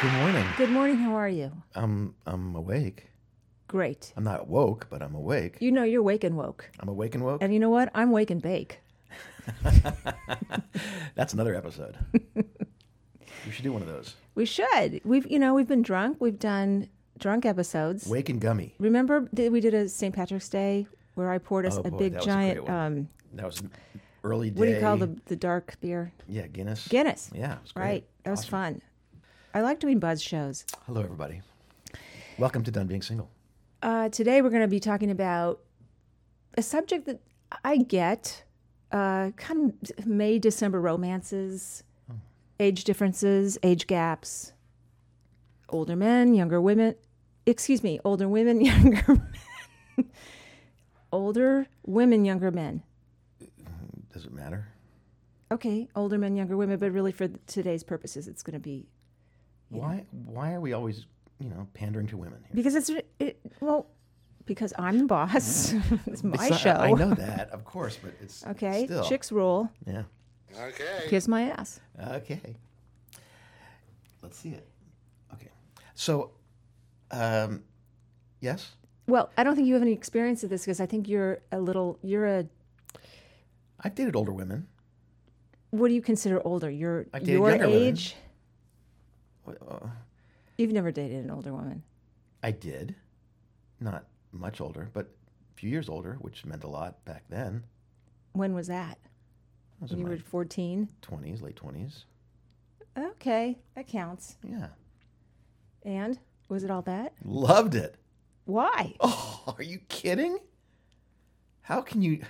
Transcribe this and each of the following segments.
Good morning. Good morning. How are you? I'm I'm awake. Great. I'm not woke, but I'm awake. You know you're wake and woke. I'm awake and woke. And you know what? I'm wake and bake. That's another episode. we should do one of those. We should. We've you know we've been drunk. We've done drunk episodes. Wake and gummy. Remember that we did a St. Patrick's Day where I poured us Oh, a boy, big was a giant one. um That was early day. what do you call the the dark beer? Yeah, Guinness. Guinness. Yeah, it was great. Right. That was Awesome. fun. I like doing buzz shows. Hello, everybody. Welcome to Done Being Single. Uh, today we're going to be talking about a subject that I get, uh, kind of May December romances, age differences, age gaps, older men, younger women. Excuse me, older women, younger men. older women, younger men. Does it matter? Okay, older men, younger women, but really for today's purposes, it's going to be Why why are we always, you know, pandering to women here? because it's it, well, because I'm the boss. it's my It's not- show. I know that, of course, but it's Okay, Still. chicks rule. Yeah. Okay. Kiss my ass. Okay. Let's see it. Okay. So, um, yes. Well, I don't think you have any experience of this because I think you're a little. You're a. I've dated older women. What do you consider older? You're I've your younger women. Uh, You've never dated an older woman. I did. Not much older, but a few years older, which meant a lot back then. When was that? I was When you were 14. 20s, late 20s. Okay, that counts. Yeah. And was it all that? Loved it. Why? Oh, are you kidding? How can you?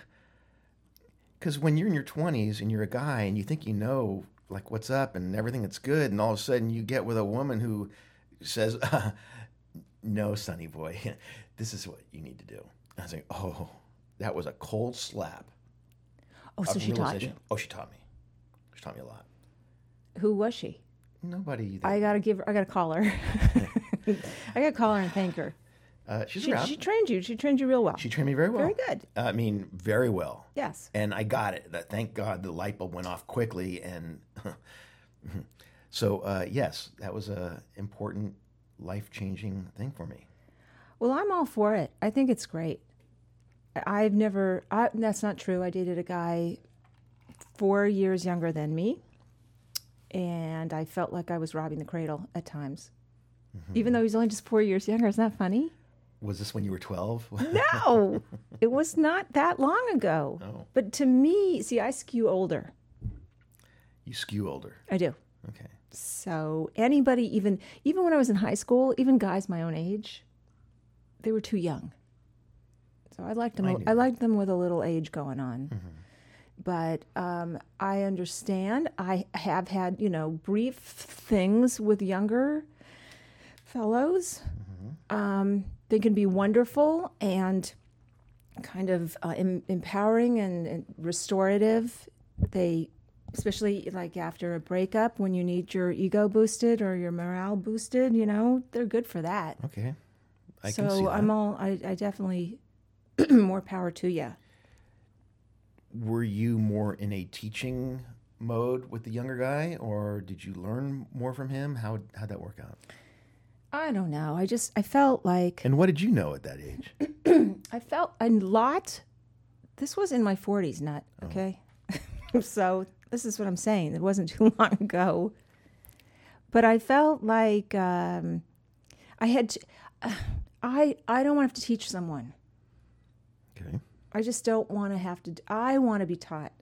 Because when you're in your 20s and you're a guy and you think you know like what's up and everything that's good, and all of a sudden you get with a woman who says, "No, sonny boy, this is what you need to do." I was like, "Oh, that was a cold slap." Oh, so she taught you. Oh, she taught me. She taught me a lot. Who was she? Nobody. That, I gotta give. her I gotta call her. I gotta call her and thank her. Uh, she's She, around. she trained you. She trained you real well. She trained me very well. Very good. I mean, very well. Yes. and I got it. That thank God the light bulb went off quickly, and so uh, yes, that was a important life changing thing for me. Well, I'm all for it. I think it's great. I've never, I, that's not true. I dated a guy four years younger than me, and I felt like I was robbing the cradle at times. Even though he's only just four years younger. Isn't that funny? Was this when you were twelve? No, it was not that long ago. Oh. But to me, see, I skew older. you skew older. I do. Okay. So anybody, even even when I was in high school, even guys my own age, they were too young. So I liked them. I I, liked them with a little age going on. But um, I understand. I have had you know brief things with younger fellows. Um, they can be wonderful and kind of uh, em- empowering and, and restorative. They, especially like after a breakup, when you need your ego boosted or your morale boosted, you know, they're good for that. Okay. I so i'm all, I, I definitely, more power to you. Were you more in a teaching mode with the younger guy, or did you learn more from him? How how'd that work out? I don't know. I just, I felt like, And what did you know at that age? I felt a lot. This was in my 40s, not okay. so this is what I'm saying. It wasn't too long ago, but I felt like um, I had. To, I I don't want to have to teach someone. Okay. I just don't want to have to. I want to be taught.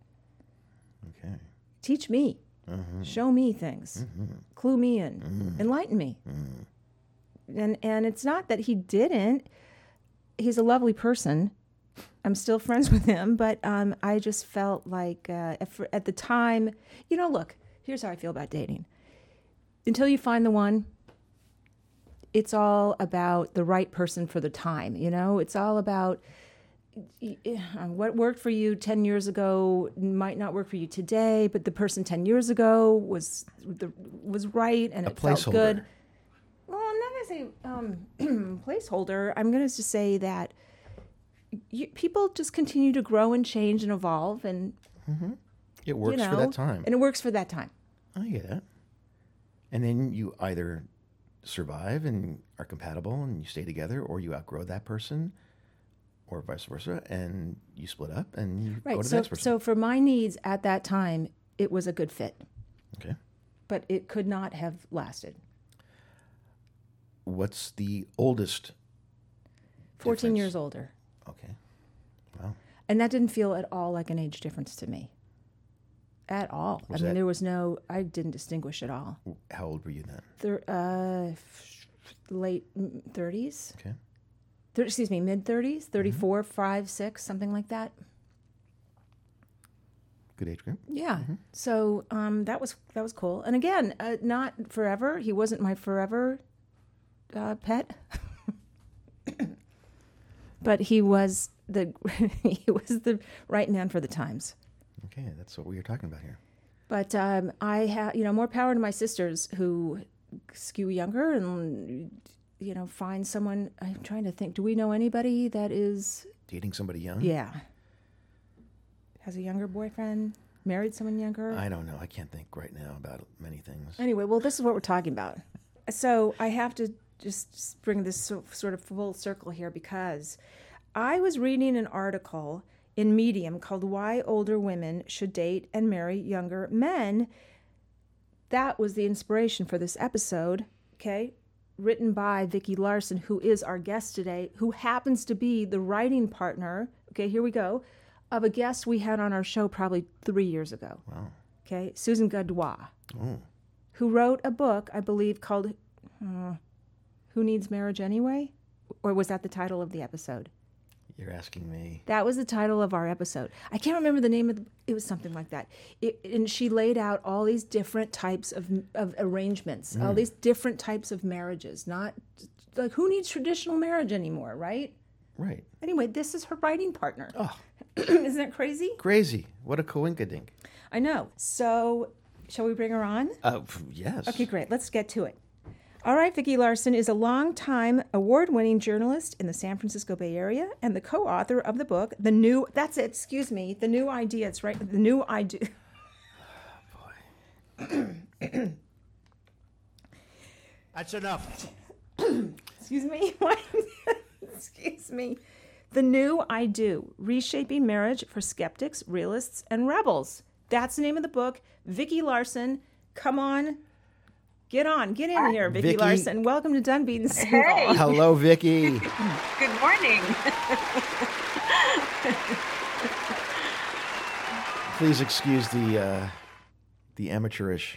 Okay. Teach me. Mm-hmm. Show me things. Mm-hmm. Clue me in. Mm-hmm. Enlighten me. And and it's not that he didn't. He's a lovely person. I'm still friends with him, but um, I just felt like uh, at, the time, you know, look, here's how I feel about dating. Until you find the one, it's all about the right person for the time. You know, it's all about what worked for you 10 years ago might not work for you today, but the person 10 years ago was the, was right and A it felt good. Well, I'm not going to say um, placeholder. I'm going to just say that you, people just continue to grow and change and evolve, and It works you know, for that time. and it works for that time. I get it. And then you either survive and are compatible and you stay together, or you outgrow that person, or vice versa, and you split up and you go Right. to the So, next person. so for my needs at that time, it was a good fit, okay. but it could not have lasted. What's the oldest? 14 Difference. years older. Okay. Wow. And that didn't feel at all like an age difference to me. At all. Was I mean, that- there was no, I didn't distinguish at all. How old were you then? Thir- uh, f- late mm, 30s, Okay. Thir- excuse me, mid 30s, Mm-hmm. 34, 5, 6, something like that. Good age group. Yeah. So um, that was that was cool. And again, uh, not forever. He wasn't my forever uh, pet, but he was the he was the right man for the times. Okay, that's what we were talking about here. But um, I have, you know, more power to my sisters who skew younger and, you know, find someone. I'm trying to think. Do we know anybody that is, Dating somebody young? yeah, has a younger boyfriend, married someone younger? I don't know. I can't think right now about many things. Anyway, well, this is what we're talking about. So I have to just bring this so, sort of full circle here because I was reading an article in Medium called Why Older Women Should Date and Marry Younger Men. That was the inspiration for this episode, okay? Written by Vicki Larson, who is our guest today, who happens to be the writing partner, okay, here we go, of a guest we had on our show probably three years ago. Wow. Okay, Susan Gadoua Oh, who wrote a book, I believe, called uh, Who Needs Marriage Anyway? Or was that the title of the episode? you're asking me. That was the title of our episode. I can't remember the name of the, it was something like that. It, and she laid out all these different types of, of arrangements, all these different types of marriages, not like who needs traditional marriage anymore, right? Right. Anyway, this is her writing partner. Oh, Isn't that crazy? crazy. What a coinkydink. I know. So, shall we bring her on? Uh, yes. Okay, great. Let's get to it. All right, Vicki Larson is a longtime award-winning journalist in the San Francisco Bay Area and the co-author of the book "The New." That's it. Excuse me. The new idea. It's right. The new idea. Oh, boy. that's enough. Excuse me. Excuse me. The new I do: reshaping marriage for skeptics, realists, and rebels. That's the name of the book. Vicki Larson, come on. Get on, get in here, Vicki, Vicki. Larson. Welcome to Done Being Single. Hey. Hello, Vicki. Good morning. Please excuse the uh, the amateurish.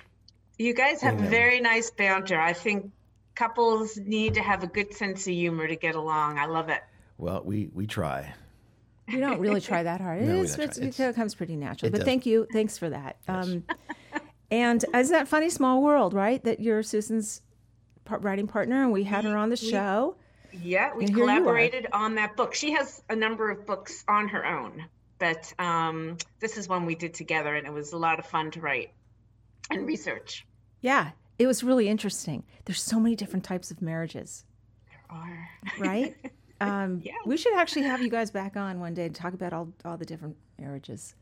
You guys have Amen. very nice banter. I think couples need to have a good sense of humor to get along. I love it. Well, we we try. We don't really try that hard. No, we it's, don't it's, try. it comes pretty naturally. But does. thank you. Thanks for that. Um, and isn't that funny? Small world, right? That you're Susan's writing partner, and we had her on the show. Yeah, we And here you are. collaborated on that book. She has a number of books on her own, but um, this is one we did together, and it was a lot of fun to write and research. Yeah, it was really interesting. There's so many different types of marriages, Or right? Um, Yeah. We should actually have you guys back on one day to talk about all, all the different marriages.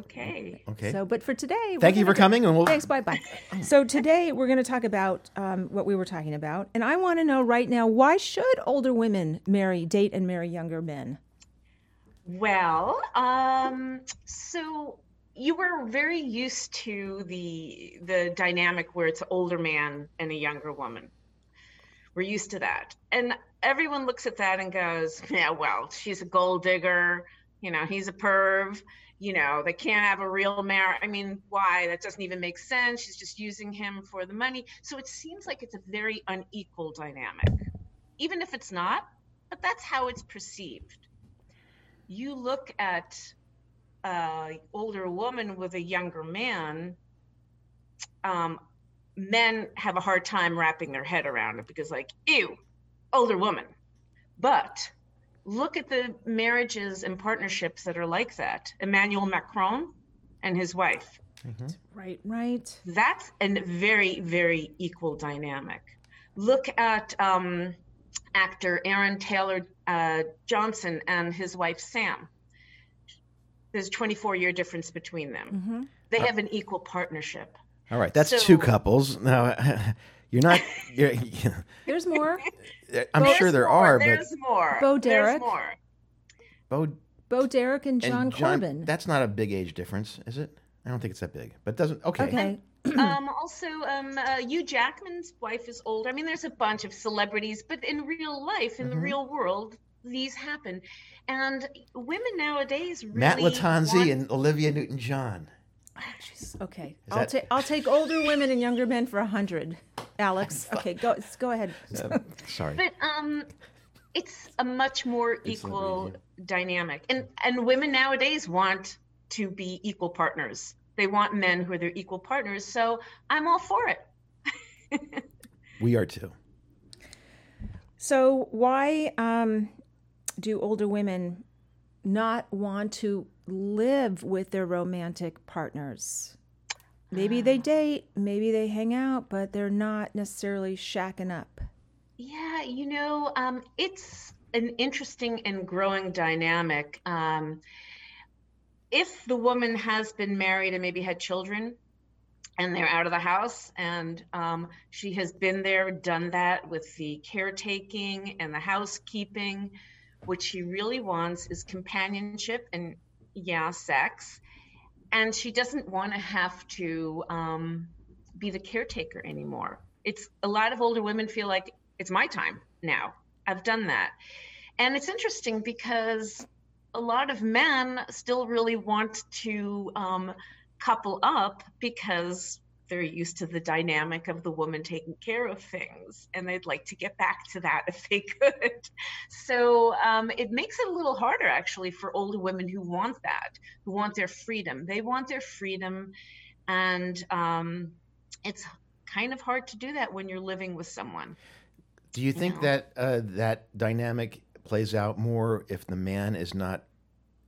Okay, Okay. So, but for today, Thank you for do- coming, and we'll. Thanks. Bye bye. So today we're going to talk about um, what we were talking about, and I want to know right now why should older women marry, date, and marry younger men? Well, um, so you were very used to the the dynamic where it's an older man and a younger woman. We're used to that. And everyone looks at that and goes, Yeah, well, she's a gold digger, you know, he's a perv, you know, they can't have a real marriage. I mean, why? That doesn't even make sense. She's just using him for the money. So it seems like it's a very unequal dynamic. Even if it's not, but that's how it's perceived. you look at a older woman with a younger man, um, men have a hard time wrapping their head around it because, like, ew, older woman. But look at the marriages and partnerships that are like that. Emmanuel Macron and his wife. Right, right. That's a very, very equal dynamic. Look at um, actor Aaron Taylor uh, Johnson and his wife Sam. There's a 24 year difference between them. Mm-hmm. They have an equal partnership. All right, that's So- two couples. Now, you're not. You're, There's more. I'm There's sure there more, are, but There's more. Bo There's Derek. more. Bo Bo Derek and and John Corbett. That's not a big age difference, is it? I don't think it's that big, but it doesn't. Okay. okay. um, also, um, uh, Hugh Jackman's wife is older. I mean, there's a bunch of celebrities, but in real life, in the Mhm. real world, these happen. And women nowadays really Matt Lattanzi want- and Olivia Newton-John. Jeez, Okay. Is I'll that- take I'll take older women and younger men for a hundred. Alex. Okay, go go ahead. Uh, sorry. But um, it's a much more equal dynamic, and and women nowadays want to be equal partners. They want men who are their equal partners. So I'm all for it. We are too. So why um, do older women not want to live with their romantic partners? Maybe they date, maybe they hang out, but they're not necessarily shacking up. Yeah, you know, um, it's an interesting and growing dynamic. Um, if the woman has been married and maybe had children and they're out of the house and um, she has been there, done that with the caretaking and the housekeeping, what she really wants is companionship and, yeah, sex. And she doesn't want to have to um, be the caretaker anymore. It's a lot of older women feel like it's my time now. I've done that. And it's interesting because a lot of men still really want to um, couple up because they're used to the dynamic of the woman taking care of things and they'd like to get back to that if they could. So um, it makes it a little harder actually for older women who want that, who want their freedom. They want their freedom. And um, it's kind of hard to do that when you're living with someone. Do you think know. that uh, that dynamic plays out more if the man is not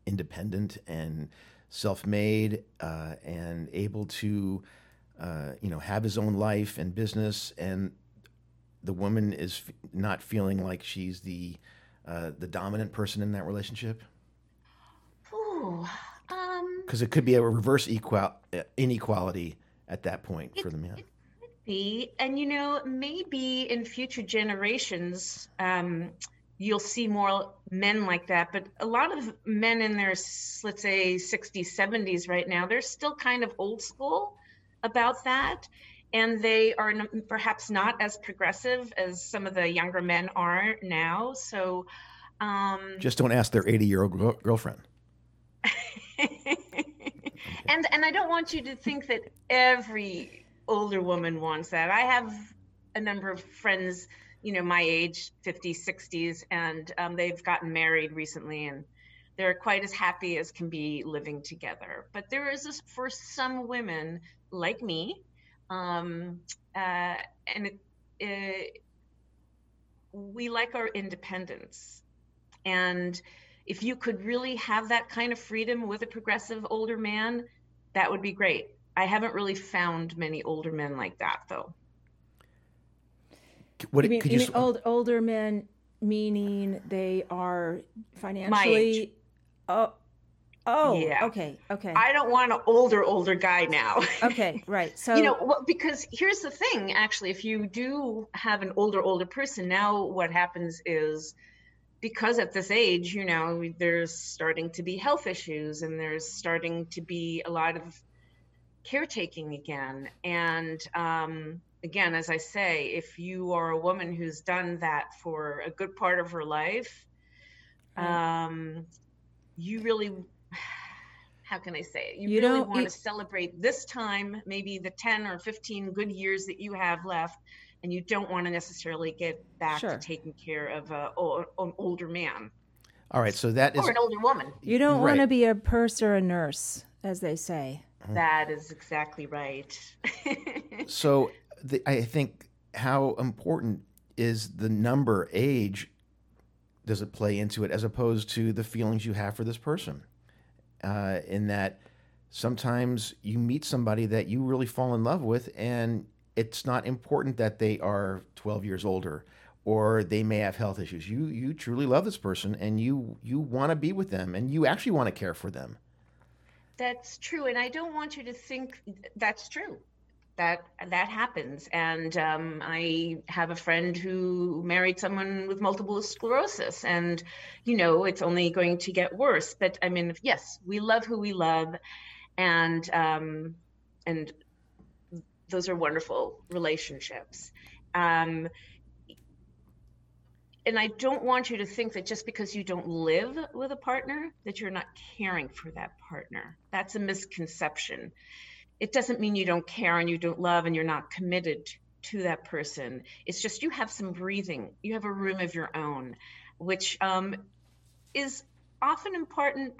independent and self-made uh, and able to, uh, you know, have his own life and business, and the woman is f- not feeling like she's the uh, the dominant person in that relationship? Ooh, um, Because it could be a reverse equal uh, inequality at that point for the man. It could be and you know maybe in future generations um, you'll see more men like that but a lot of men in their let's say 60s 70s right now they're still kind of old school about that and they are perhaps not as progressive as some of the younger men are now so um, Just don't ask their 80 year old girl- girlfriend. and and I don't want you to think that every older woman wants that. I have a number of friends, you know, my age, 50s, 60s, and um, they've gotten married recently and they're quite as happy as can be living together. But there is this for some women like me, um, uh, and it, it, we like our independence. And if you could really have that kind of freedom with a progressive older man, that would be great. I haven't really found many older men like that, though. What you mean, could you you, mean s- old, older men, meaning they are financially. Oh, oh, Yeah. okay, okay, I don't want an older, older guy now. okay, right. So you know, well, because here's the thing actually, if you do have an older, older person, now what happens is because at this age, you know, there's starting to be health issues and there's starting to be a lot of caretaking again. And um, again, as I say, if you are a woman who's done that for a good part of her life, um, you really, how can I say it? You, You really don't- want you- to celebrate this time, maybe the 10 or 15 good years that you have left. And you don't want to necessarily get back Sure. to taking care of a, o- an older man. All right, so that is or an older woman. You don't want to be a purse or a nurse, as they say. Mm-hmm. That is exactly right. so. The, I think how important is the number age does it play into it as opposed to the feelings you have for this person? Uh, in that sometimes you meet somebody that you really fall in love with, and it's not important that they are 12 years older or they may have health issues. You you truly love this person, and you you want to be with them, and you actually want to care for them. That's true, and I don't want you to think that's true. That that happens, and um, I have a friend who married someone with multiple sclerosis, and you know it's only going to get worse. But I mean, yes, we love who we love, and um, and those are wonderful relationships. Um, and I don't want you to think that just because you don't live with a partner that you're not caring for that partner. That's a misconception. It doesn't mean you don't care and you don't love and you're not committed to that person. It's just you have some breathing. You have a room of your own, which um, is often important.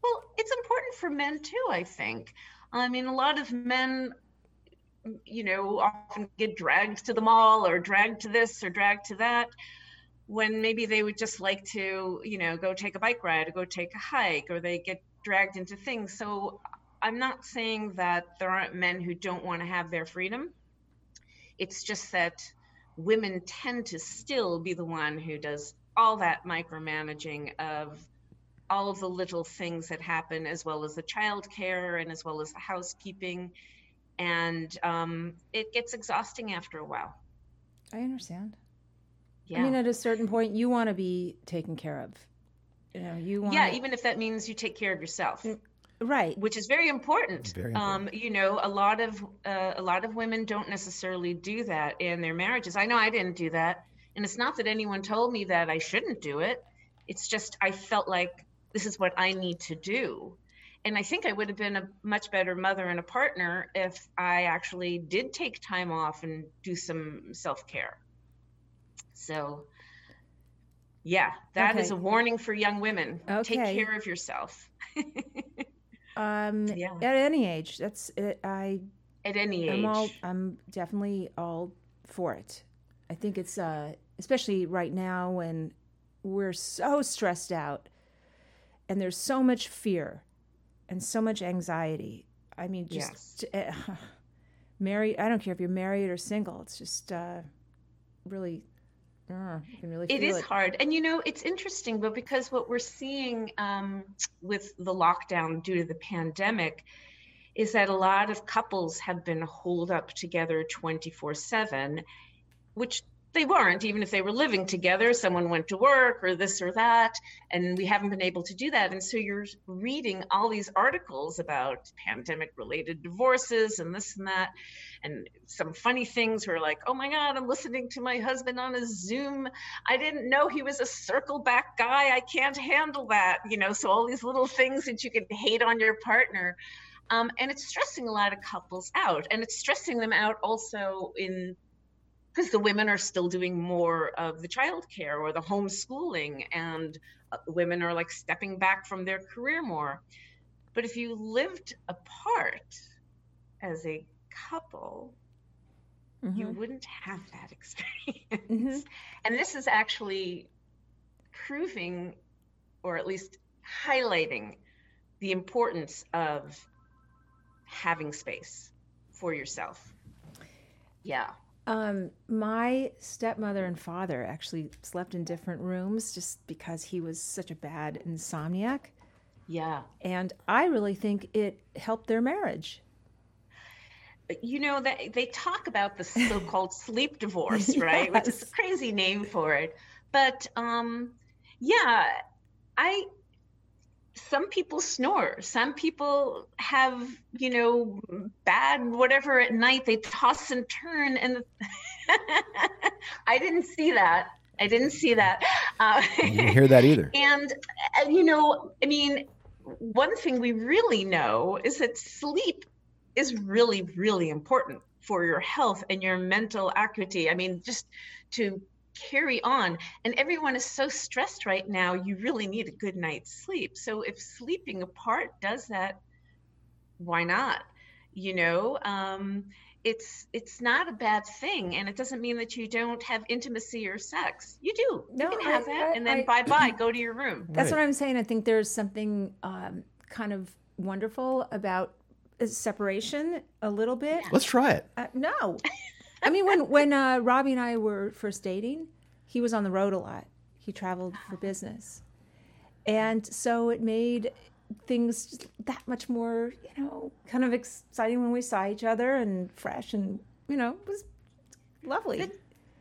Well, it's important for men too, I think. I mean, a lot of men you know, often get dragged to the mall or dragged to this or dragged to that when maybe they would just like to, you know, go take a bike ride or go take a hike or they get dragged into things. So I'm not saying that there aren't men who don't want to have their freedom. It's just that women tend to still be the one who does all that micromanaging of all of the little things that happen, as well as the child care and as well as the housekeeping. And um, it gets exhausting after a while. I understand. Yeah. I mean, at a certain point, you want to be taken care of. You know, you want. yeah, even if that means you take care of yourself. Right. which is very important. Very Um, you know, a lot of uh, a lot of women don't necessarily do that in their marriages. I know I didn't do that, and it's not that anyone told me that I shouldn't do it. It's just I felt like this is what I need to do, and I think I would have been a much better mother and a partner if I actually did take time off and do some self care. So. Yeah, that is Okay. a warning for young women. Take care of yourself Um, Yeah. At any age, that's it. I. at any age. I'm all. I'm definitely all for it. I think it's uh, especially right now when we're so stressed out, and there's so much fear, and so much anxiety. I mean, just uh, married. I don't care if you're married or single. It's just uh, really. Uh, you can really It hard. And you know, it's interesting, but because what we're seeing um, with the lockdown due to the pandemic is that a lot of couples have been holed up together 24 7, which they weren't, even if they were living together. Someone went to work or this or that, and we haven't been able to do that. And so you're reading all these articles about pandemic related divorces and this and that and some funny things were like, oh my God, I'm listening to my husband on a Zoom. I didn't know he was a circle back guy. I can't handle that. You know, so all these little things that you can hate on your partner. Um, and it's stressing a lot of couples out. And it's stressing them out also in because the women are still doing more of the childcare or the homeschooling, and uh, women are like stepping back from their career more. But if you lived apart as a couple, you Mhm. wouldn't have that experience. Mhm. And this is actually proving, or at least highlighting, the importance of having space for yourself. Yeah. Um, my stepmother and father actually slept in different rooms just because he was such a bad insomniac. Yeah. And I really think it helped their marriage. You know that they talk about the so-called sleep divorce, right? Which is a crazy name for it. But um yeah, I some people snore. Some people have, you know, bad whatever at night. They toss and turn and I didn't see that. I didn't see that. Uh, You didn't hear that either. and, and you know, I mean, one thing we really know is that sleep is really, really important for your health and your mental acuity. I mean, just to carry on and everyone is so stressed right now you really need a good night's sleep so if sleeping apart does that why not you know um, it's it's not a bad thing and it doesn't mean that you don't have intimacy or sex you do No, you can have I- that I- and then bye bye go to your room That's Right. what I'm saying. I think there's something um, kind of wonderful about uh, separation a little bit. Let's try it. Uh, no, I mean when when uh, Robbie and I were first dating, he was on the road a lot. He traveled for business, and so it made things that much more, you know, kind of exciting when we saw each other and fresh, and you know, it was lovely. That-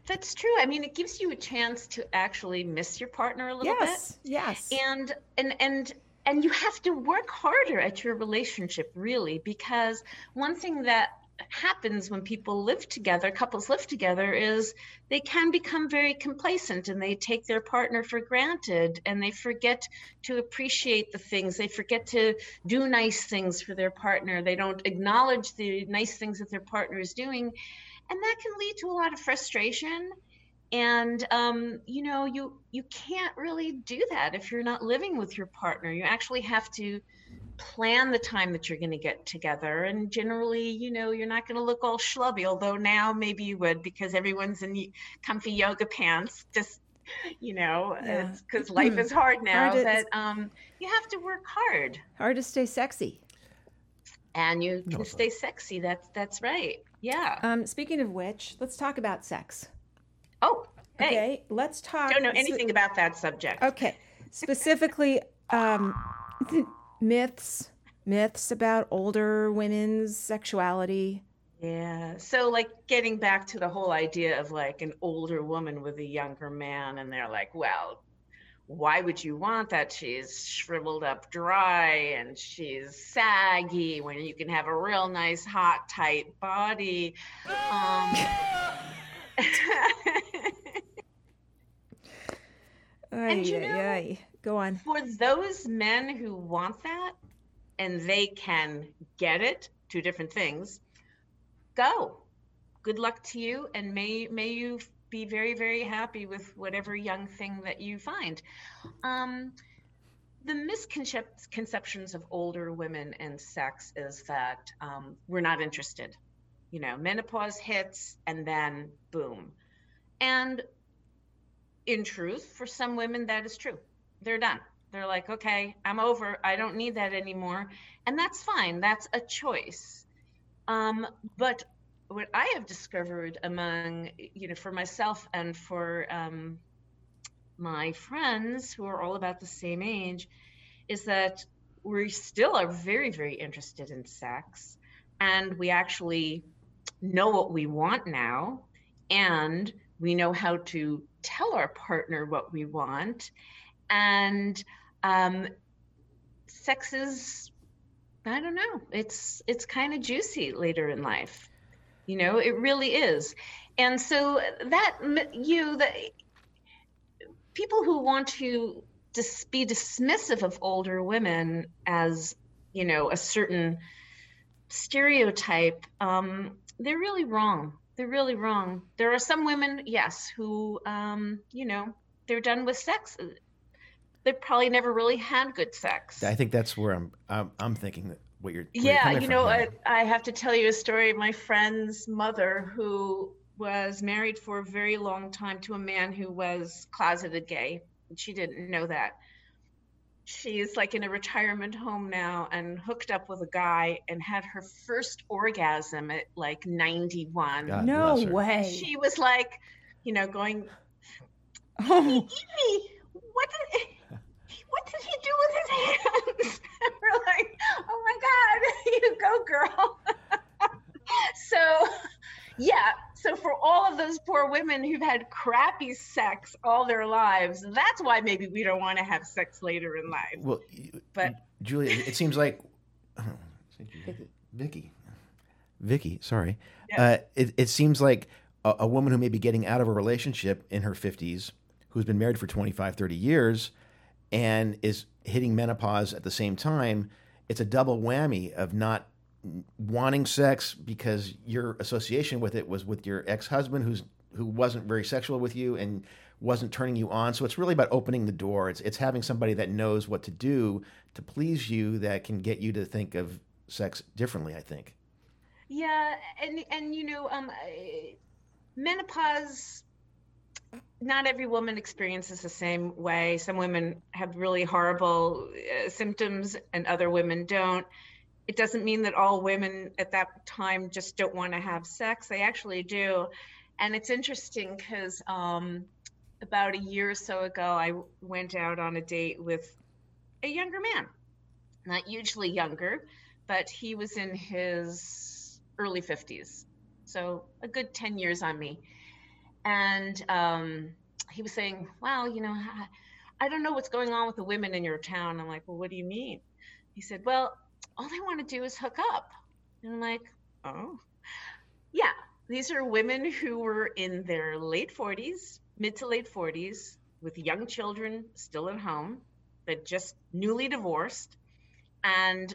that's true i mean it gives you a chance to actually miss your partner a little bit yes, yes. and and and and you have to work harder at your relationship really because one thing that happens when people live together couples live together is they can become very complacent and they take their partner for granted and they forget to appreciate the things. They forget to do nice things for their partner. They don't acknowledge the nice things that their partner is doing. And that can lead to a lot of frustration. And um, you know you you can't really do that if you're not living with your partner. You actually have to plan the time that you're going to get together and generally you know you're not going to look all schlubby although now maybe you would because everyone's in comfy yoga pants just you know Yeah. because life is hard now Hard to- but um, you have to work hard Hard to stay sexy. and you No, can it's stay sexy that's that's right yeah Um, speaking of which, let's talk about sex. oh hey Okay, let's talk. don't know anything about that subject Okay, specifically, um, myths, myths about older women's sexuality. Yeah. So, like, getting back to the whole idea of like an older woman with a younger man, and they're like, well, why would you want that? She's shriveled up dry and she's saggy when you can have a real nice, hot, tight body. Um, Ay, you know- ay. Go on. for those men who want that and they can get it, two different things, go. Good luck to you and may may you be very very happy with whatever young thing that you find. Um, the misconceptions of older women and sex is that um, we're not interested. You know, menopause hits and then boom. And in truth, for some women, that is true they're done. They're like, okay, I'm over. I don't need that anymore. And that's fine. That's a choice. Um, but what I have discovered among, you know, for myself and for um, my friends who are all about the same age is that we still are very, very interested in sex. And we actually know what we want now. And we know how to tell our partner what we want and um, sex is i don't know it's it's kind of juicy later in life you know it really is. And so that you the people who want to dis- be dismissive of older women as you know a certain stereotype um, they're really wrong. They're really wrong. There are some women yes who um, you know they're done with sex they probably never really had good sex. I think that's where I'm. I'm, I'm thinking that what you're. where you're yeah, you know, I. I have to tell you a story of my friend's mother who was married for a very long time to a man who was closeted gay. She didn't know that. She's like in a retirement home now and hooked up with a guy and had her first orgasm at like 91. God no way. She was like, you know, going, oh, Evie, what did what did he do with his hands? We're like, oh my god, you go, girl. so, yeah. So for all of those poor women who've had crappy sex all their lives, that's why maybe we don't want to have sex later in life. Well, But- Julia, it seems like. Vicki. Vicki, Vicki, sorry. Yes. Uh, it, it seems like a, a woman who may be getting out of a relationship in her 50s, who's been married for 25, 30 years, and is hitting menopause at the same time, it's a double whammy of not wanting sex because your association with it was with your ex-husband who's who wasn't very sexual with you and wasn't turning you on. So it's really about opening the door. It's it's having somebody that knows what to do to please you that can get you to think of sex differently. I think. Yeah, and and you know, um, menopause. Not every woman experiences the same way. Some women have really horrible uh, symptoms, and other women don't. It doesn't mean that all women at that time just don't want to have sex. They actually do, and it's interesting because um, about a year or so ago, I went out on a date with a younger man, not hugely younger, but he was in his early 50s. So a good 10 years on me. And um, he was saying, Well, you know, I, don't know what's going on with the women in your town. I'm like, Well, what do you mean? He said, Well, all they want to do is hook up. And I'm like, Oh, yeah. These are women who were in their late 40s, mid to late 40s, with young children still at home, that just newly divorced, and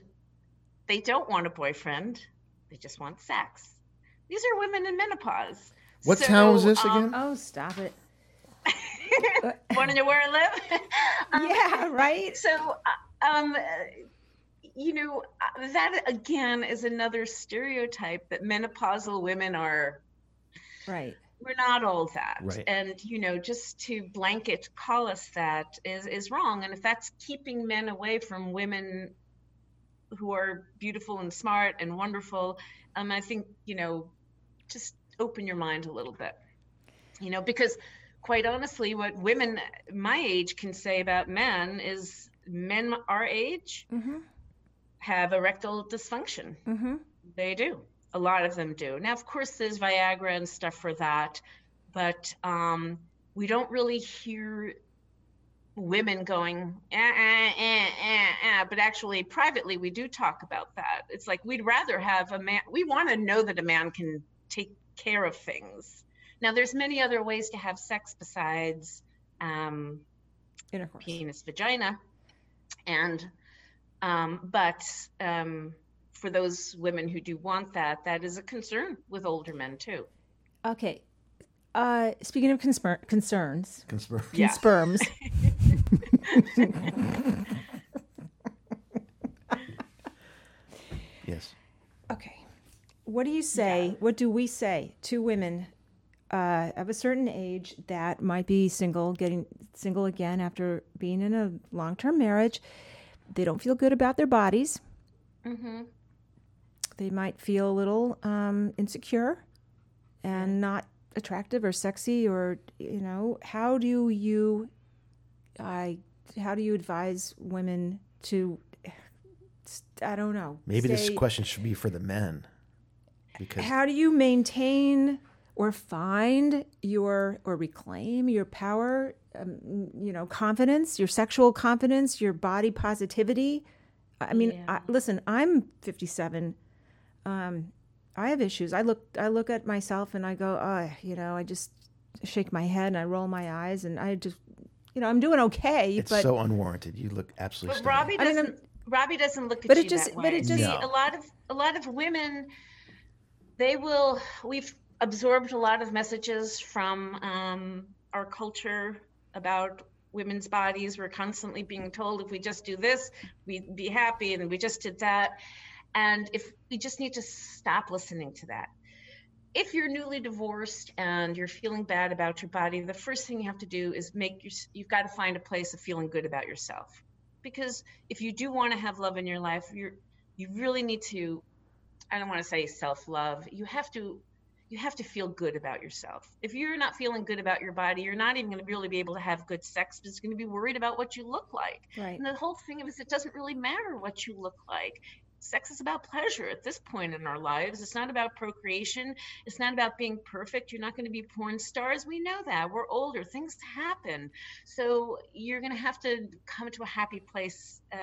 they don't want a boyfriend. They just want sex. These are women in menopause. What so, town was this um, again? Oh, stop it. Want to know where I live? um, yeah, right. So, uh, um, you know, uh, that again is another stereotype that menopausal women are. Right. We're not all that. Right. And, you know, just to blanket call us that is, is wrong. And if that's keeping men away from women who are beautiful and smart and wonderful, um, I think, you know, just open your mind a little bit. You know, because quite honestly, what women my age can say about men is men our age mm-hmm. have erectile dysfunction. Mm-hmm. They do. A lot of them do. Now, of course, there's Viagra and stuff for that, but um, we don't really hear women going, eh, eh, eh, eh, eh, but actually privately we do talk about that. It's like we'd rather have a man. We want to know that a man can take care of things. Now, there's many other ways to have sex besides um, intercourse, penis, vagina, and um, but um, for those women who do want that, that is a concern with older men too. Okay. Uh, speaking of conspir- concerns, Conspir- Yeah. sperms. yes. Okay. What do you say? What do we say to women uh, of a certain age that might be single, getting single again after being in a long term marriage? They don't feel good about their bodies. Mm-hmm. They might feel a little um, insecure and not attractive or sexy, or, you know, how do you. I how do you advise women to I don't know. Maybe this question should be for the men. Because how do you maintain or find your or reclaim your power um, you know confidence your sexual confidence your body positivity i mean I, listen i'm 57 um, i have issues i look i look at myself and i go oh you know i just shake my head and i roll my eyes and i just you know i'm doing okay it's but so unwarranted. You look absolutely But Robbie stunning. I mean, doesn't. Robbie doesn't look at But you it just- that but it just- No. a lot of a lot of women, they will. We've absorbed a lot of messages from um, our culture about women's bodies. We're constantly being told if we just do this, we'd be happy, and we just did that. And if we just need to stop listening to that. If you're newly divorced and you're feeling bad about your body, the first thing you have to do is make your, you've got to find a place of feeling good about yourself. Because if you do want to have love in your life, you're you really need to I don't want to say self-love. You have to you have to feel good about yourself. If you're not feeling good about your body, you're not even going to really be able to have good sex because you're going to be worried about what you look like. right And the whole thing is, it doesn't really matter what you look like. Sex is about pleasure at this point in our lives. It's not about procreation. It's not about being perfect. You're not going to be porn stars. We know that. We're older. Things happen. So you're going to have to come to a happy place uh,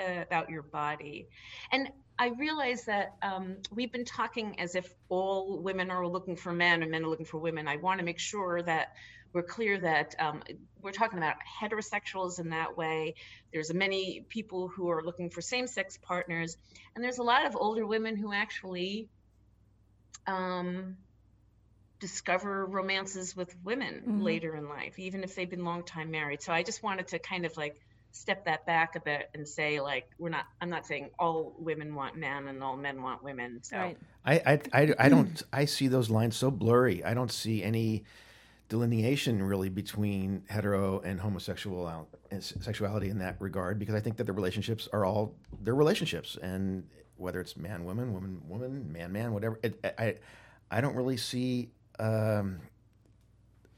uh, about your body. And I realize that um, we've been talking as if all women are looking for men and men are looking for women. I want to make sure that we're clear that um, we're talking about heterosexuals in that way. There's many people who are looking for same-sex partners, and there's a lot of older women who actually um, discover romances with women Mhm. later in life, even if they've been long time married. So I just wanted to kind of like step that back a bit and say like we're not I'm not saying all women want men and all men want women. So Right. I, I, I, I don't. I see those lines so blurry. I don't see any delineation really between hetero and homosexual and sexuality in that regard because I think that the relationships are all they're relationships and whether it's man woman woman woman man man whatever it, I I don't really see um,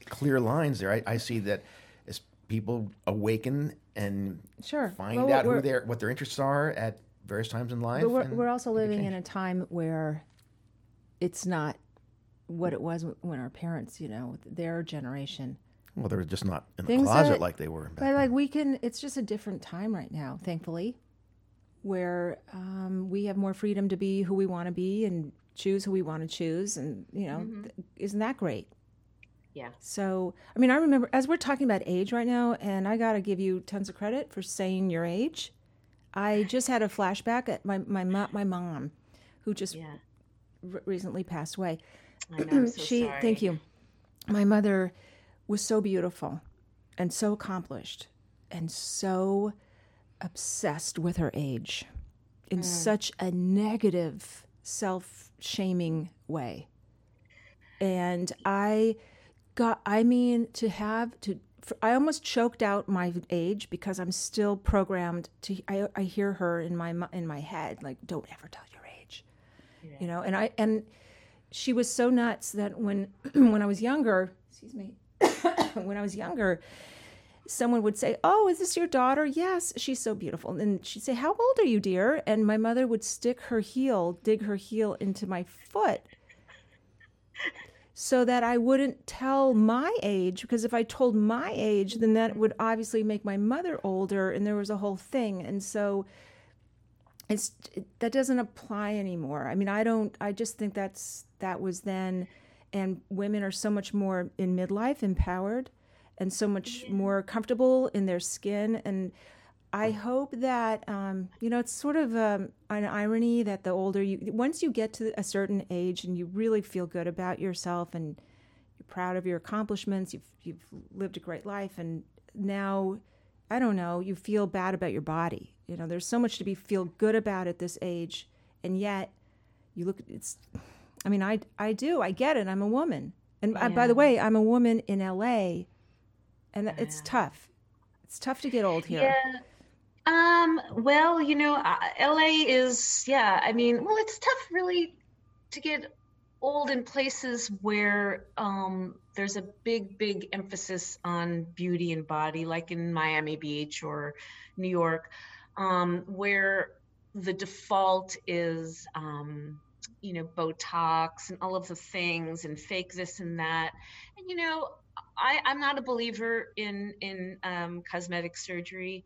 clear lines there. I, I see that as people awaken and Sure. find Well, out who we're- their what their interests are at various times in life. But we're, and we're also living in a time where it's not what it was when our parents, you know, their generation. Well, they're just not in the closet that- like they were. Back But then. like we can, it's just a different time right now, thankfully, where um, we have more freedom to be who we want to be and choose who we want to choose, and you know, th- isn't that great? Yeah. So, I mean, I remember as we're talking about age right now, and I got to give you tons of credit for saying your age. I just had a flashback at my my my mom, who just Yeah. r- recently passed away. I know. I'm so she sorry. thank you my mother was so beautiful and so accomplished and so obsessed with her age in mm. such a negative self-shaming way and i got i mean to have to I almost choked out my age because I'm still programmed to. I, I hear her in my in my head like, "Don't ever tell your age," you know. And I and she was so nuts that when when I was younger, excuse me, when I was younger, someone would say, "Oh, is this your daughter?" Yes, she's so beautiful. And she'd say, "How old are you, dear?" And my mother would stick her heel, dig her heel into my foot. So that I wouldn't tell my age, because if I told my age, then that would obviously make my mother older, and there was a whole thing. And so it's that doesn't apply anymore. I mean, I don't. I just think that's that was then, and women are so much more in midlife, empowered, and so much more comfortable in their skin. And I hope that um, you know it's sort of um, an irony that the older you, once you get to a certain age and you really feel good about yourself and you're proud of your accomplishments, you've you've lived a great life, and now I don't know, you feel bad about your body. You know, there's so much to be feel good about at this age, and yet you look. It's, I mean, I I do, I get it. I'm a woman, and uh, by the way, I'm a woman in L.A., and it's tough. It's tough to get old here. Yeah. Um, well, you know, uh, LA is, yeah, I mean, well, it's tough really to get old in places where um, there's a big, big emphasis on beauty and body, like in Miami Beach or New York, um, where the default is, um, you know, Botox and all of the things and fake this and that. And, you know, I, I'm not a believer in in um, cosmetic surgery.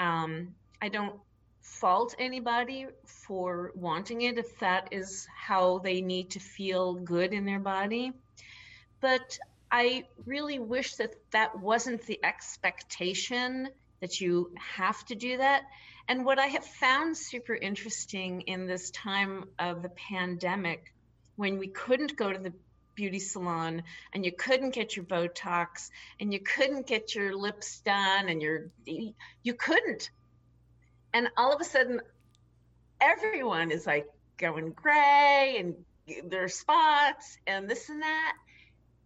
Um, I don't fault anybody for wanting it if that is how they need to feel good in their body. But I really wish that that wasn't the expectation that you have to do that. And what I have found super interesting in this time of the pandemic, when we couldn't go to the beauty salon and you couldn't get your botox and you couldn't get your lips done and your you couldn't. And all of a sudden everyone is like going gray and there are spots and this and that.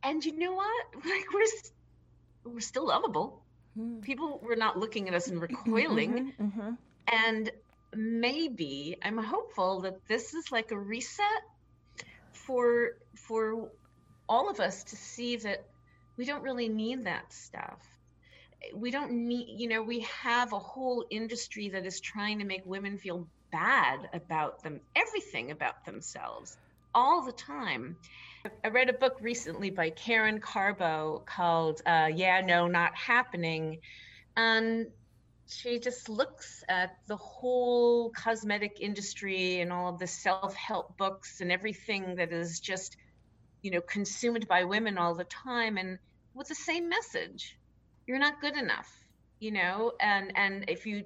And you know what? Like we're we're still lovable. Mm. people were not looking at us and recoiling. Mhm, mhm. and maybe i'm hopeful that this is like a reset for for all of us to see that we don't really need that stuff. We don't need you know we have a whole industry that is trying to make women feel bad about them everything about themselves all the time. I read a book recently by Karen Karbo called uh, yeah no not happening. And she just looks at the whole cosmetic industry and all of the self-help books and everything that is just you know consumed by women all the time and with the same message. You're not good enough you know? And and if you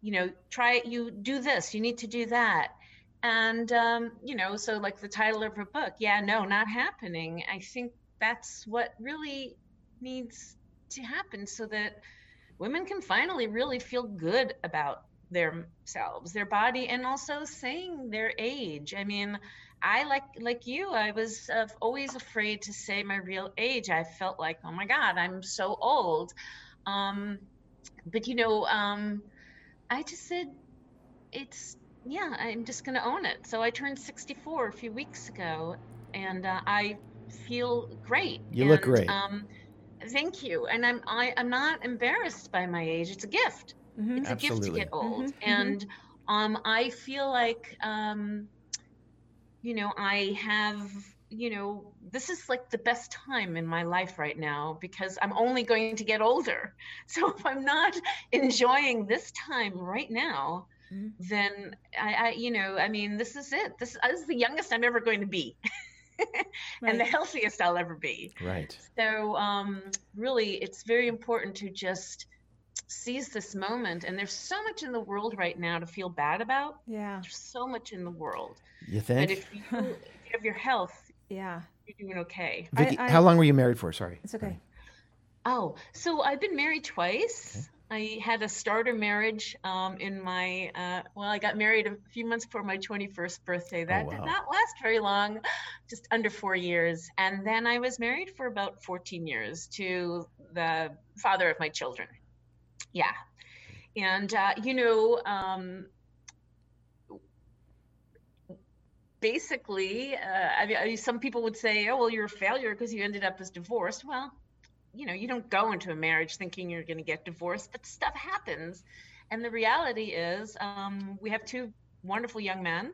you know try it you do this you need to do that. And, um, you know, so like the title of her book, yeah, no, not happening. I think that's what really needs to happen so that women can finally really feel good about themselves, their body, and also saying their age. I mean, I like like you, I was uh, always afraid to say my real age. I felt like, oh my God, I'm so old. Um, but you know, um, I just said, it's yeah, I'm just gonna own it. So I turned 64 a few weeks ago, and uh, I feel great. You and, look great. Um, thank you, and I'm I, I'm not embarrassed by my age. It's a gift. Mhm. It's a gift to get old, Mhm, mhm. and um, I feel like um, you know I have you know this is like the best time in my life right now because I'm only going to get older. So if I'm not enjoying this time right now, Mhm. then I, I you know I mean this is it. This, this is the youngest I'm ever going to be. And the healthiest I'll ever be. Right. So um, really, it's very important to just seize this moment. And there's so much in the world right now to feel bad about. Yeah. There's so much in the world. You But think? if you, if you have your health, Yeah. you're doing okay. Vicki, I- how long were you married for? Sorry. It's okay. Oh, so I've been married twice. I had a starter marriage um, in my, uh, well, I got married a few months before my 21st birthday. That did wow. not last very long, just under four years. And then I was married for about 14 years to the father of my children. Yeah. And, uh, you know, um, basically, uh, I mean, some people would say, oh, well, you're a failure because you ended up as divorced. Well, you know, you don't go into a marriage thinking you're going to get divorced, but stuff happens. And the reality is, um, we have two wonderful young men,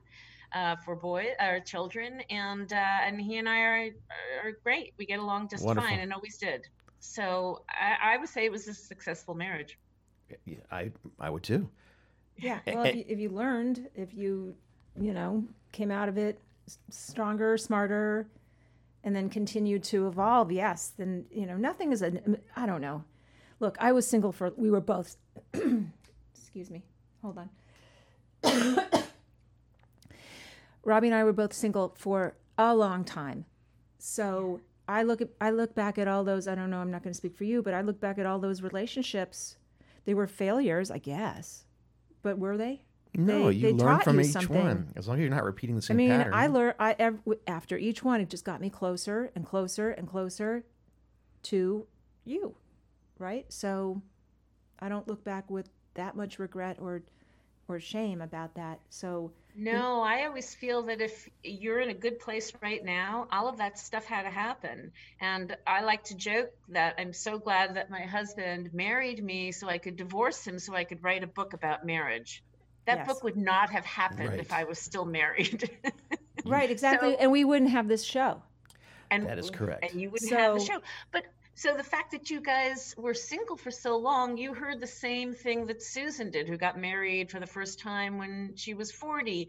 uh, for boy, our children, and uh, and he and I are are great. We get along just Wonderful. fine, and always did. So I, I would say it was a successful marriage. Yeah, I I would too. Yeah. Well, if you, if you learned, if you, you know, came out of it stronger, smarter, and then continued to evolve, yes, then, you know, nothing is a, I don't know. Look, I was single for, we were both, excuse me, hold on. Robbie and I were both single for a long time. So I look at, I look back at all those, I don't know, I'm not going to speak for you, but I look back at all those relationships. They were failures, I guess. But were they? No, They- you they learn from you each something. one. As long as you're not repeating the same. I same mean, pattern. I learned I ev- after each one, it just got me closer and closer and closer to you, right? So I don't look back with that much regret or or shame about that. So No, I always feel that if you're in a good place right now, all of that stuff had to happen. And I like to joke that I'm so glad that my husband married me so I could divorce him so I could write a book about marriage. That Yes. book would not have happened Right. if I was still married. right, exactly, So- and we wouldn't have this show. and That is correct. And you wouldn't have the show. But so the fact that you guys were single for so long, you heard the same thing that Susan did, who got married for the first time when she was 40.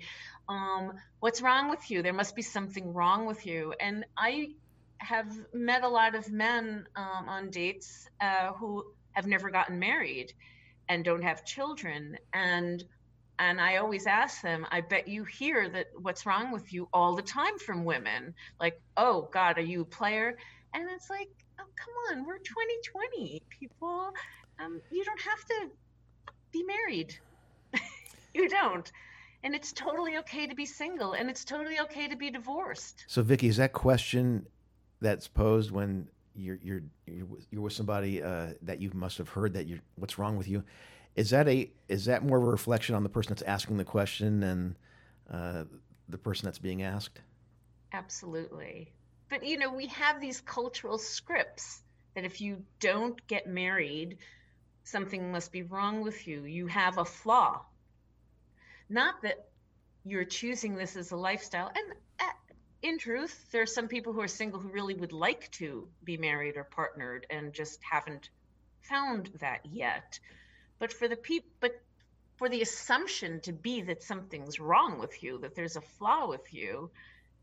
Um, what's wrong with you? There must be something wrong with you. And I have met a lot of men um, on dates uh, who have never gotten married and don't have children. And and I always ask them, I bet you hear that what's wrong with you all the time from women. Like, oh God, are you a player? And it's like, oh come on, we're 2020 people. Um, you don't have to be married. you don't. And it's totally okay to be single, and it's totally okay to be divorced. So, Vicki, is that question that's posed when you're you're you're, with- you're with somebody uh, that you must have heard that you're what's wrong with you? Is that a is that more of a reflection on the person that's asking the question than uh, the person that's being asked? Absolutely. But you know, we have these cultural scripts that if you don't get married, something must be wrong with you. You have a flaw. Not that you're choosing this as a lifestyle. And uh, in truth, there are some people who are single who really would like to be married or partnered and just haven't found that yet. But for the people, but for the assumption to be that something's wrong with you, that there's a flaw with you,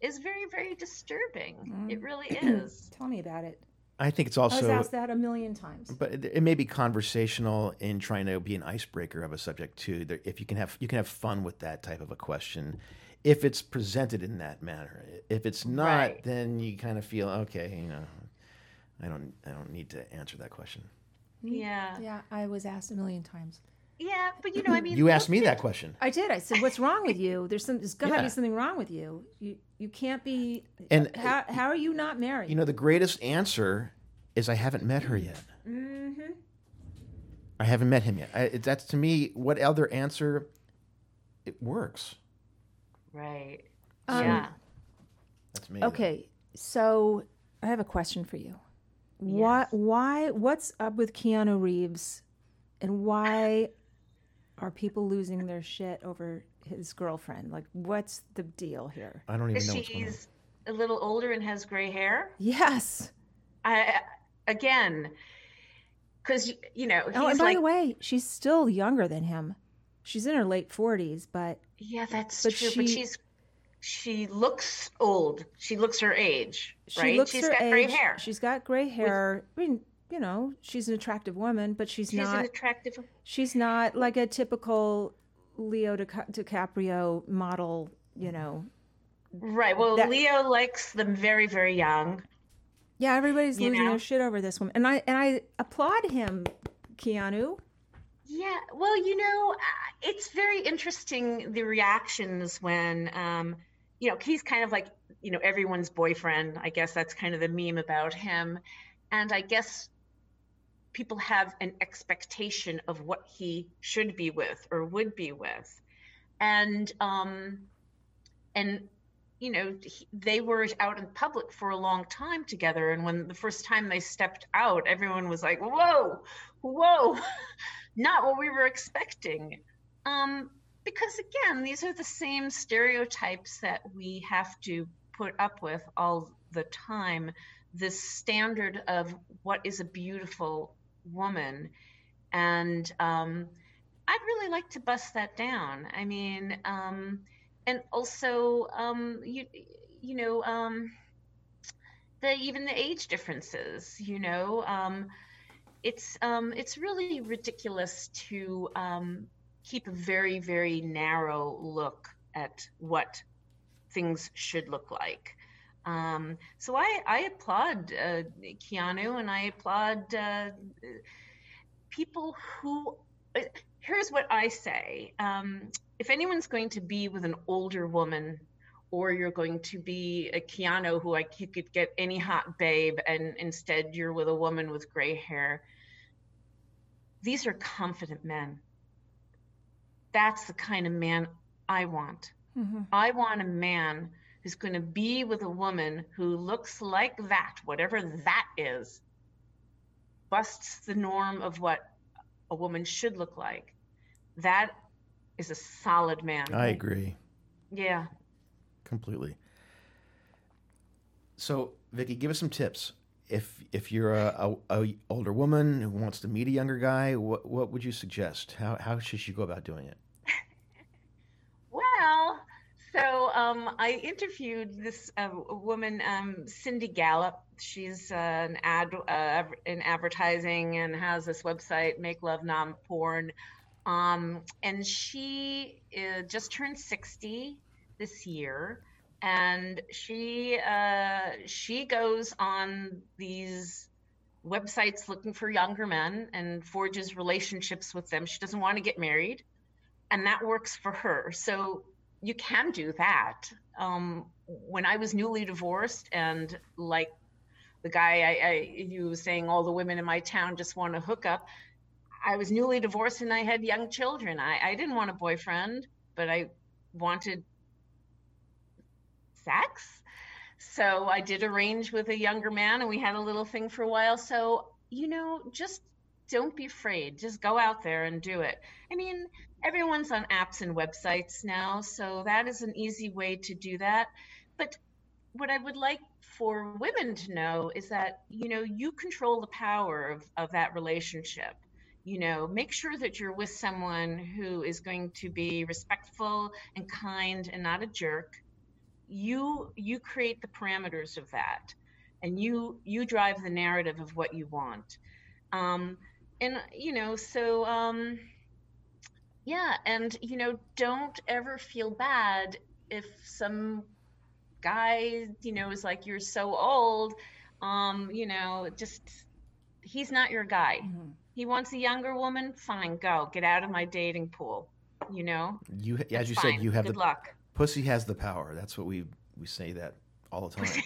is very, very disturbing. Mm. It really is. Tell me about it. I think it's also I was asked that a million times. but it, it may be conversational in trying to be an icebreaker of a subject too. There, if you can have you can have fun with that type of a question, if it's presented in that manner. If it's not, Right. then you kind of feel okay. You know, I don't I don't need to answer that question. Yeah. Yeah, I was asked a million times. Yeah, but you know, I mean, You asked me that question, I did. I said, "What's wrong with you? There's some. There's got to Yeah. be something wrong with you. You you can't be. And- how how are you not married? you know, the greatest answer is I haven't met her yet. mm-hmm. I haven't met him yet. I, that's to me. What other answer? It works. Right. Um, yeah. That's me. Okay, so I have a question for you. Why why what's up with Keanu Reeves, and why are people losing their shit over his girlfriend? Like, what's the deal here? I don't even know Because what's going on. she's a little older and has gray hair. Yes. I again, because you know he's Oh, and by like, the way, she's still younger than him. She's in her late forties, but yeah, that's but true. But she's she looks old. She looks her age, she right? looks She's her got age. gray hair. She's got gray hair. I mean, you know, she's an attractive woman, but she's, She's not. an attractive. she's not like a typical Leo Dica- DiCaprio model. You know. Right. Well, That- Leo likes them very, very young. Yeah, everybody's losing know? their shit over this woman, and I and I applaud him, Keanu. Yeah, well, you know, uh, it's very interesting the reactions when, um, you know, he's kind of like, you know, everyone's boyfriend. I guess that's kind of the meme about him. And I guess people have an expectation of what he should be with or would be with. And, um, and, you know, he, they were out in public for a long time together. And when the first time they stepped out, everyone was like, whoa, whoa. not what we were expecting. Um, because again, these are the same stereotypes that we have to put up with all the time. This standard of what is a beautiful woman. And um, I'd really like to bust that down. I mean, um, and also, um, you, you know, um, the even the age differences, you know, um, it's um, it's really ridiculous to um, keep a very very narrow look at what things should look like. Um, so I, I applaud uh, Keanu and I applaud uh, people who. Uh, here's what I say: um, if anyone's going to be with an older woman, or you're going to be a Keanu who you could get any hot babe, and instead you're with a woman with gray hair. These are confident men. That's the kind of man I want. Mm-hmm. I want a man who's going to be with a woman who looks like that, whatever that is, busts the norm of what a woman should look like. That is a solid man. I agree Yeah. completely. So, Vicki, give us some tips. If if you're a, a, a older woman who wants to meet a younger guy, what what would you suggest? How how should she go about doing it? Well, so um, I interviewed this uh, woman, um, Cindy Gallop. She's uh, an ad uh, in advertising and has this website, Make Love Not Porn. Um, and she uh, just turned 60 this year, and she uh, she goes on these websites looking for younger men and forges relationships with them. She doesn't want to get married and that works for her. So you can do that. Um, when I was newly divorced, and like the guy I, I you was saying, all the women in my town just want to hook up. I was newly divorced and I had young children. I, I didn't want a boyfriend, but I wanted sex. So I did arrange with a younger man and we had a little thing for a while. So, you know, just don't be afraid. Just go out there and do it. I mean, everyone's on apps and websites now, so that is an easy way to do that. But what I would like for women to know is that, you know, you control the power of, of that relationship. You know, make sure that you're with someone who is going to be respectful and kind and not a jerk. You you create the parameters of that and you you drive the narrative of what you want. Um, and you know, so um yeah, and you know, don't ever feel bad if some guy, you know, is like, you're so old, um, you know, just he's not your guy. Mm-hmm. He wants a younger woman, fine, go. Get out of my dating pool. You know? You, as That's you fine. said, you have Good the luck. pussy has the power. That's what we we say that all the time.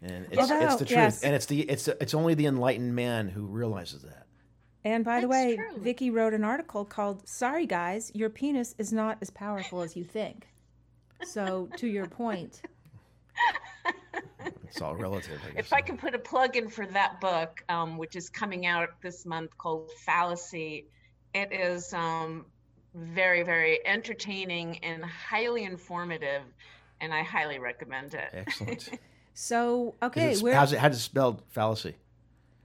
And it's, Although, it's the truth, yes. and it's the it's it's only the enlightened man who realizes that. And by the way, true. Vicki wrote an article called "Sorry guys, your penis is not as powerful as you think." So, to your point, It's all relative. I. If I can put a plug in for that book, um, which is coming out this month called Phallacy, it is um, very, very entertaining and highly informative, and I highly recommend it. Excellent. So okay, it, we're how's it? How's it spelled? Phallacy.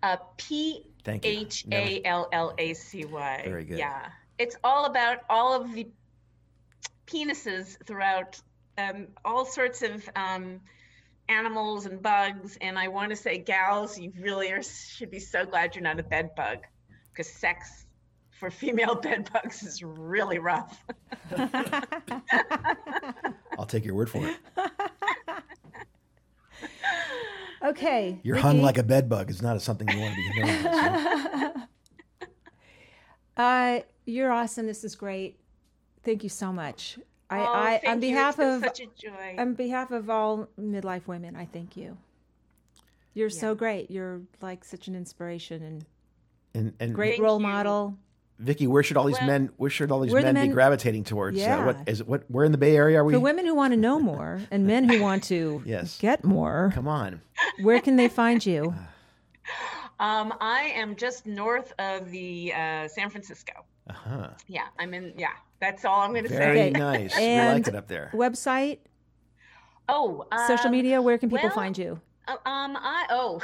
Uh, P Thank you. H A L L A C Y. Very good. Yeah, it's all about all of the penises throughout um, all sorts of um, animals and bugs. And I want to say, gals, you really are, should be so glad you're not a bed bug, because sex for female bed bugs is really rough. I'll take your word for it. Okay. You're hung like a bed bug. It's not something you want to be known as. Uh, you're awesome. This is great. Thank you so much. I, Oh, I thank on you. It's behalf been of such a joy. on behalf of all midlife women, I thank you. You're so great. You're like such an inspiration and And and great role you. model. Vicki, where should all these Well- men? Where should all these Where the men, be gravitating towards? Uh, what Yeah. is it? What? Where in the Bay Area are we? For women who want to know more and men who want to Yes. get more, Come on. where can they find you? Um, I am just north of the uh, San Francisco. Uh huh. Yeah, I'm in. Yeah, that's all I'm going to say. Okay. nice. we And- like it up there. Website, Oh, social um, media, where can people well, find you? Uh, um, I oh,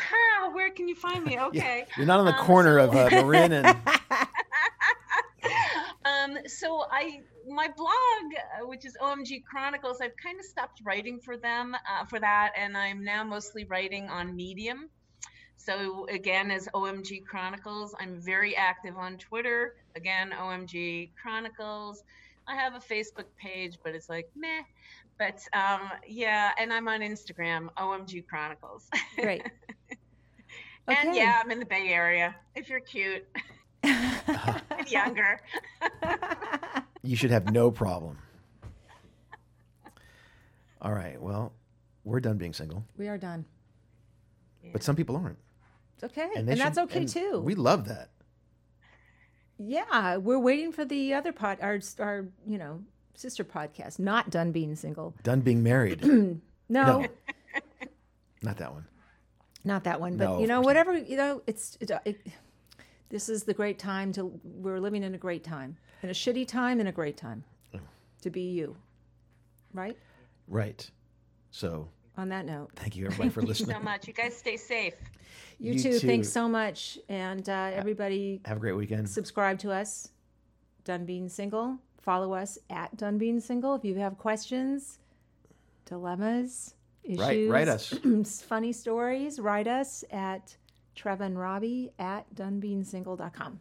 where can you find me? Okay. You're not on the Um, corner so- of uh, Marin and um, so I my blog, uh, which is OMG Chronicles, I've kind of stopped writing for them uh, for that, and I'm now mostly writing on Medium. So again, as OMG Chronicles, I'm very active on Twitter. Again, OMG Chronicles. I have a Facebook page, but it's like meh. But um, yeah, and I'm on Instagram, OMG Chronicles. Great. And Okay. yeah, I'm in the Bay Area. If you're cute and younger. you should have no problem. All right. Well, we're done being single, we are done. but some people aren't, It's okay. and, And, they that's should- okay and too. We love that. yeah, we're waiting for the other pod, our, our, you know, sister podcast, not done being single. Done being married. No, No. Not that one. not that one. But No, you of know, course not. whatever, you know, it's, it, it, this is the great time to, we're living in a great time, in a shitty time, in a great time to be you. Right? Right. So On that note, thank you everybody for listening. Thank you listening. so much. You guys stay safe. you, You too, too. Thanks so much. And uh, everybody Have a great weekend. subscribe to us, Done Being Single. Follow us at Done Being Single. If you have questions, dilemmas, issues, Right, write us. funny stories, write us at Trevor Robbie at donebeingsingle.com.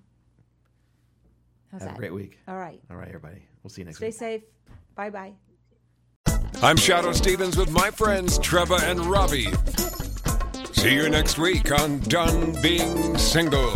How's Have a great week. All right. All right, everybody. We'll see you next Stay week. Stay safe. Bye bye. I'm Shadoe Stevens with my friends Trevor and Robbie. See you next week on Done Being Single.